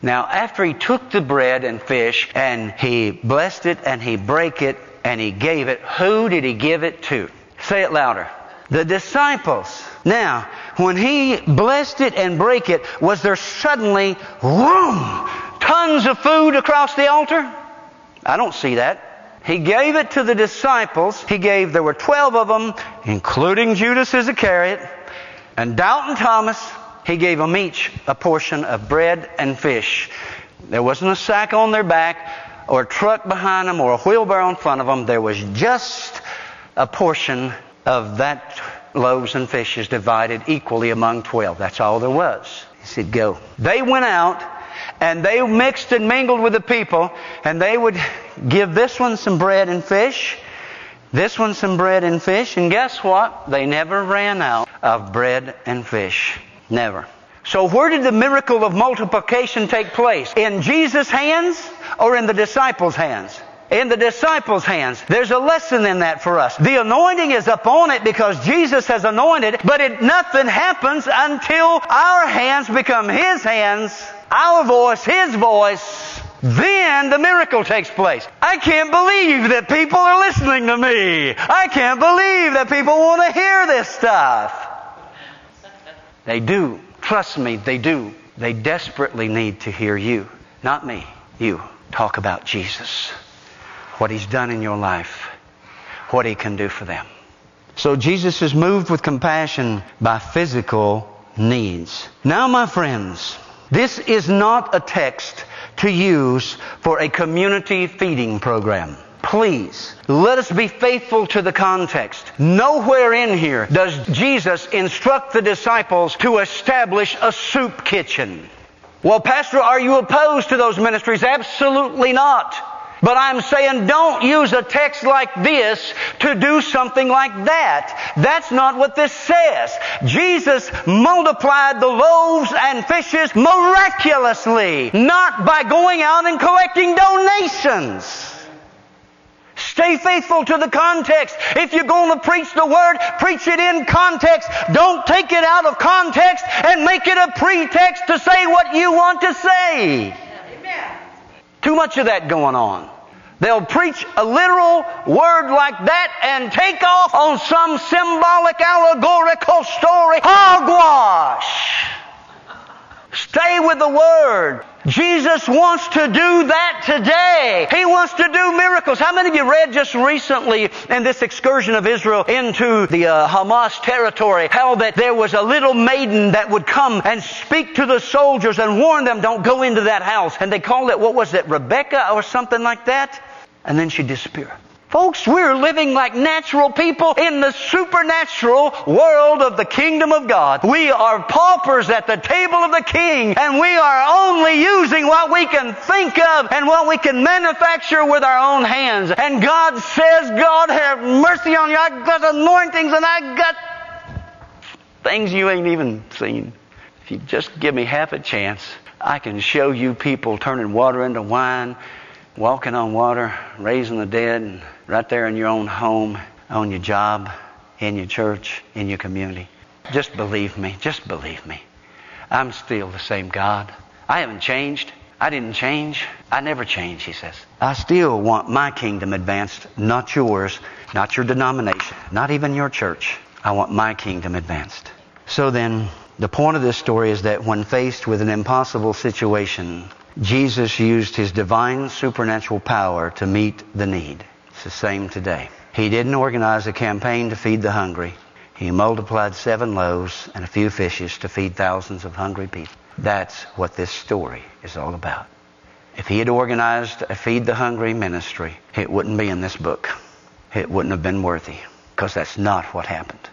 Now, after he took the bread and fish and he blessed it and he brake it and he gave it, who did he give it to? Say it louder. The disciples. Now, when he blessed it and brake it, was there suddenly, whoom, tons of food across the altar? I don't see that. He gave it to the disciples. He gave, there were 12 of them, including Judas Iscariot and Doubting Thomas. He gave them each a portion of bread and fish. There wasn't a sack on their back or a truck behind them or a wheelbarrow in front of them. There was just a portion of that loaves and fishes divided equally among 12. That's all there was. He said, go. They went out and they mixed and mingled with the people and they would give this one some bread and fish, this one some bread and fish, and guess what? They never ran out of bread and fish. Never. So where did the miracle of multiplication take place? In Jesus' hands or in the disciples' hands? In the disciples' hands. There's a lesson in that for us. The anointing is upon it because Jesus has anointed, but it, nothing happens until our hands become His hands, our voice, His voice. Then the miracle takes place. I can't believe that people are listening to me. I can't believe that people want to hear this stuff. They do. Trust me, they do. They desperately need to hear you, not me, you, talk about Jesus, what He's done in your life, what He can do for them. So Jesus is moved with compassion by physical needs. Now, my friends, this is not a text to use for a community feeding program. Please, let us be faithful to the context. Nowhere in here does Jesus instruct the disciples to establish a soup kitchen. Well, Pastor, are you opposed to those ministries? Absolutely not. But I'm saying don't use a text like this to do something like that. That's not what this says. Jesus multiplied the loaves and fishes miraculously, not by going out and collecting donations. Stay faithful to the context. If you're going to preach the Word, preach it in context. Don't take it out of context and make it a pretext to say what you want to say. Amen. Too much of that going on. They'll preach a literal word like that and take off on some symbolic, allegorical story. Hogwash! Stay with the Word. Jesus wants to do that today. He wants to do miracles. How many of you read just recently in this excursion of Israel into the uh, Hamas territory how that there was a little maiden that would come and speak to the soldiers and warn them, don't go into that house. And they called it, what was it, Rebecca or something like that? And then she disappeared. Folks, we're living like natural people in the supernatural world of the kingdom of God. We are paupers at the table of the king, and we are only using what we can think of and what we can manufacture with our own hands. And God says, God have mercy on you. I got anointings and I got things you ain't even seen. If you just give me half a chance, I can show you people turning water into wine, walking on water, raising the dead, right there in your own home, on your job, in your church, in your community. Just believe me. Just believe me. I'm still the same God. I haven't changed. I didn't change. I never change, he says. I still want my kingdom advanced, not yours, not your denomination, not even your church. I want my kingdom advanced. So then, the point of this story is that when faced with an impossible situation, Jesus used his divine supernatural power to meet the need. It's the same today. He didn't organize a campaign to feed the hungry. He multiplied seven loaves and a few fishes to feed thousands of hungry people. That's what this story is all about. If he had organized a Feed the Hungry ministry, it wouldn't be in this book. It wouldn't have been worthy because that's not what happened.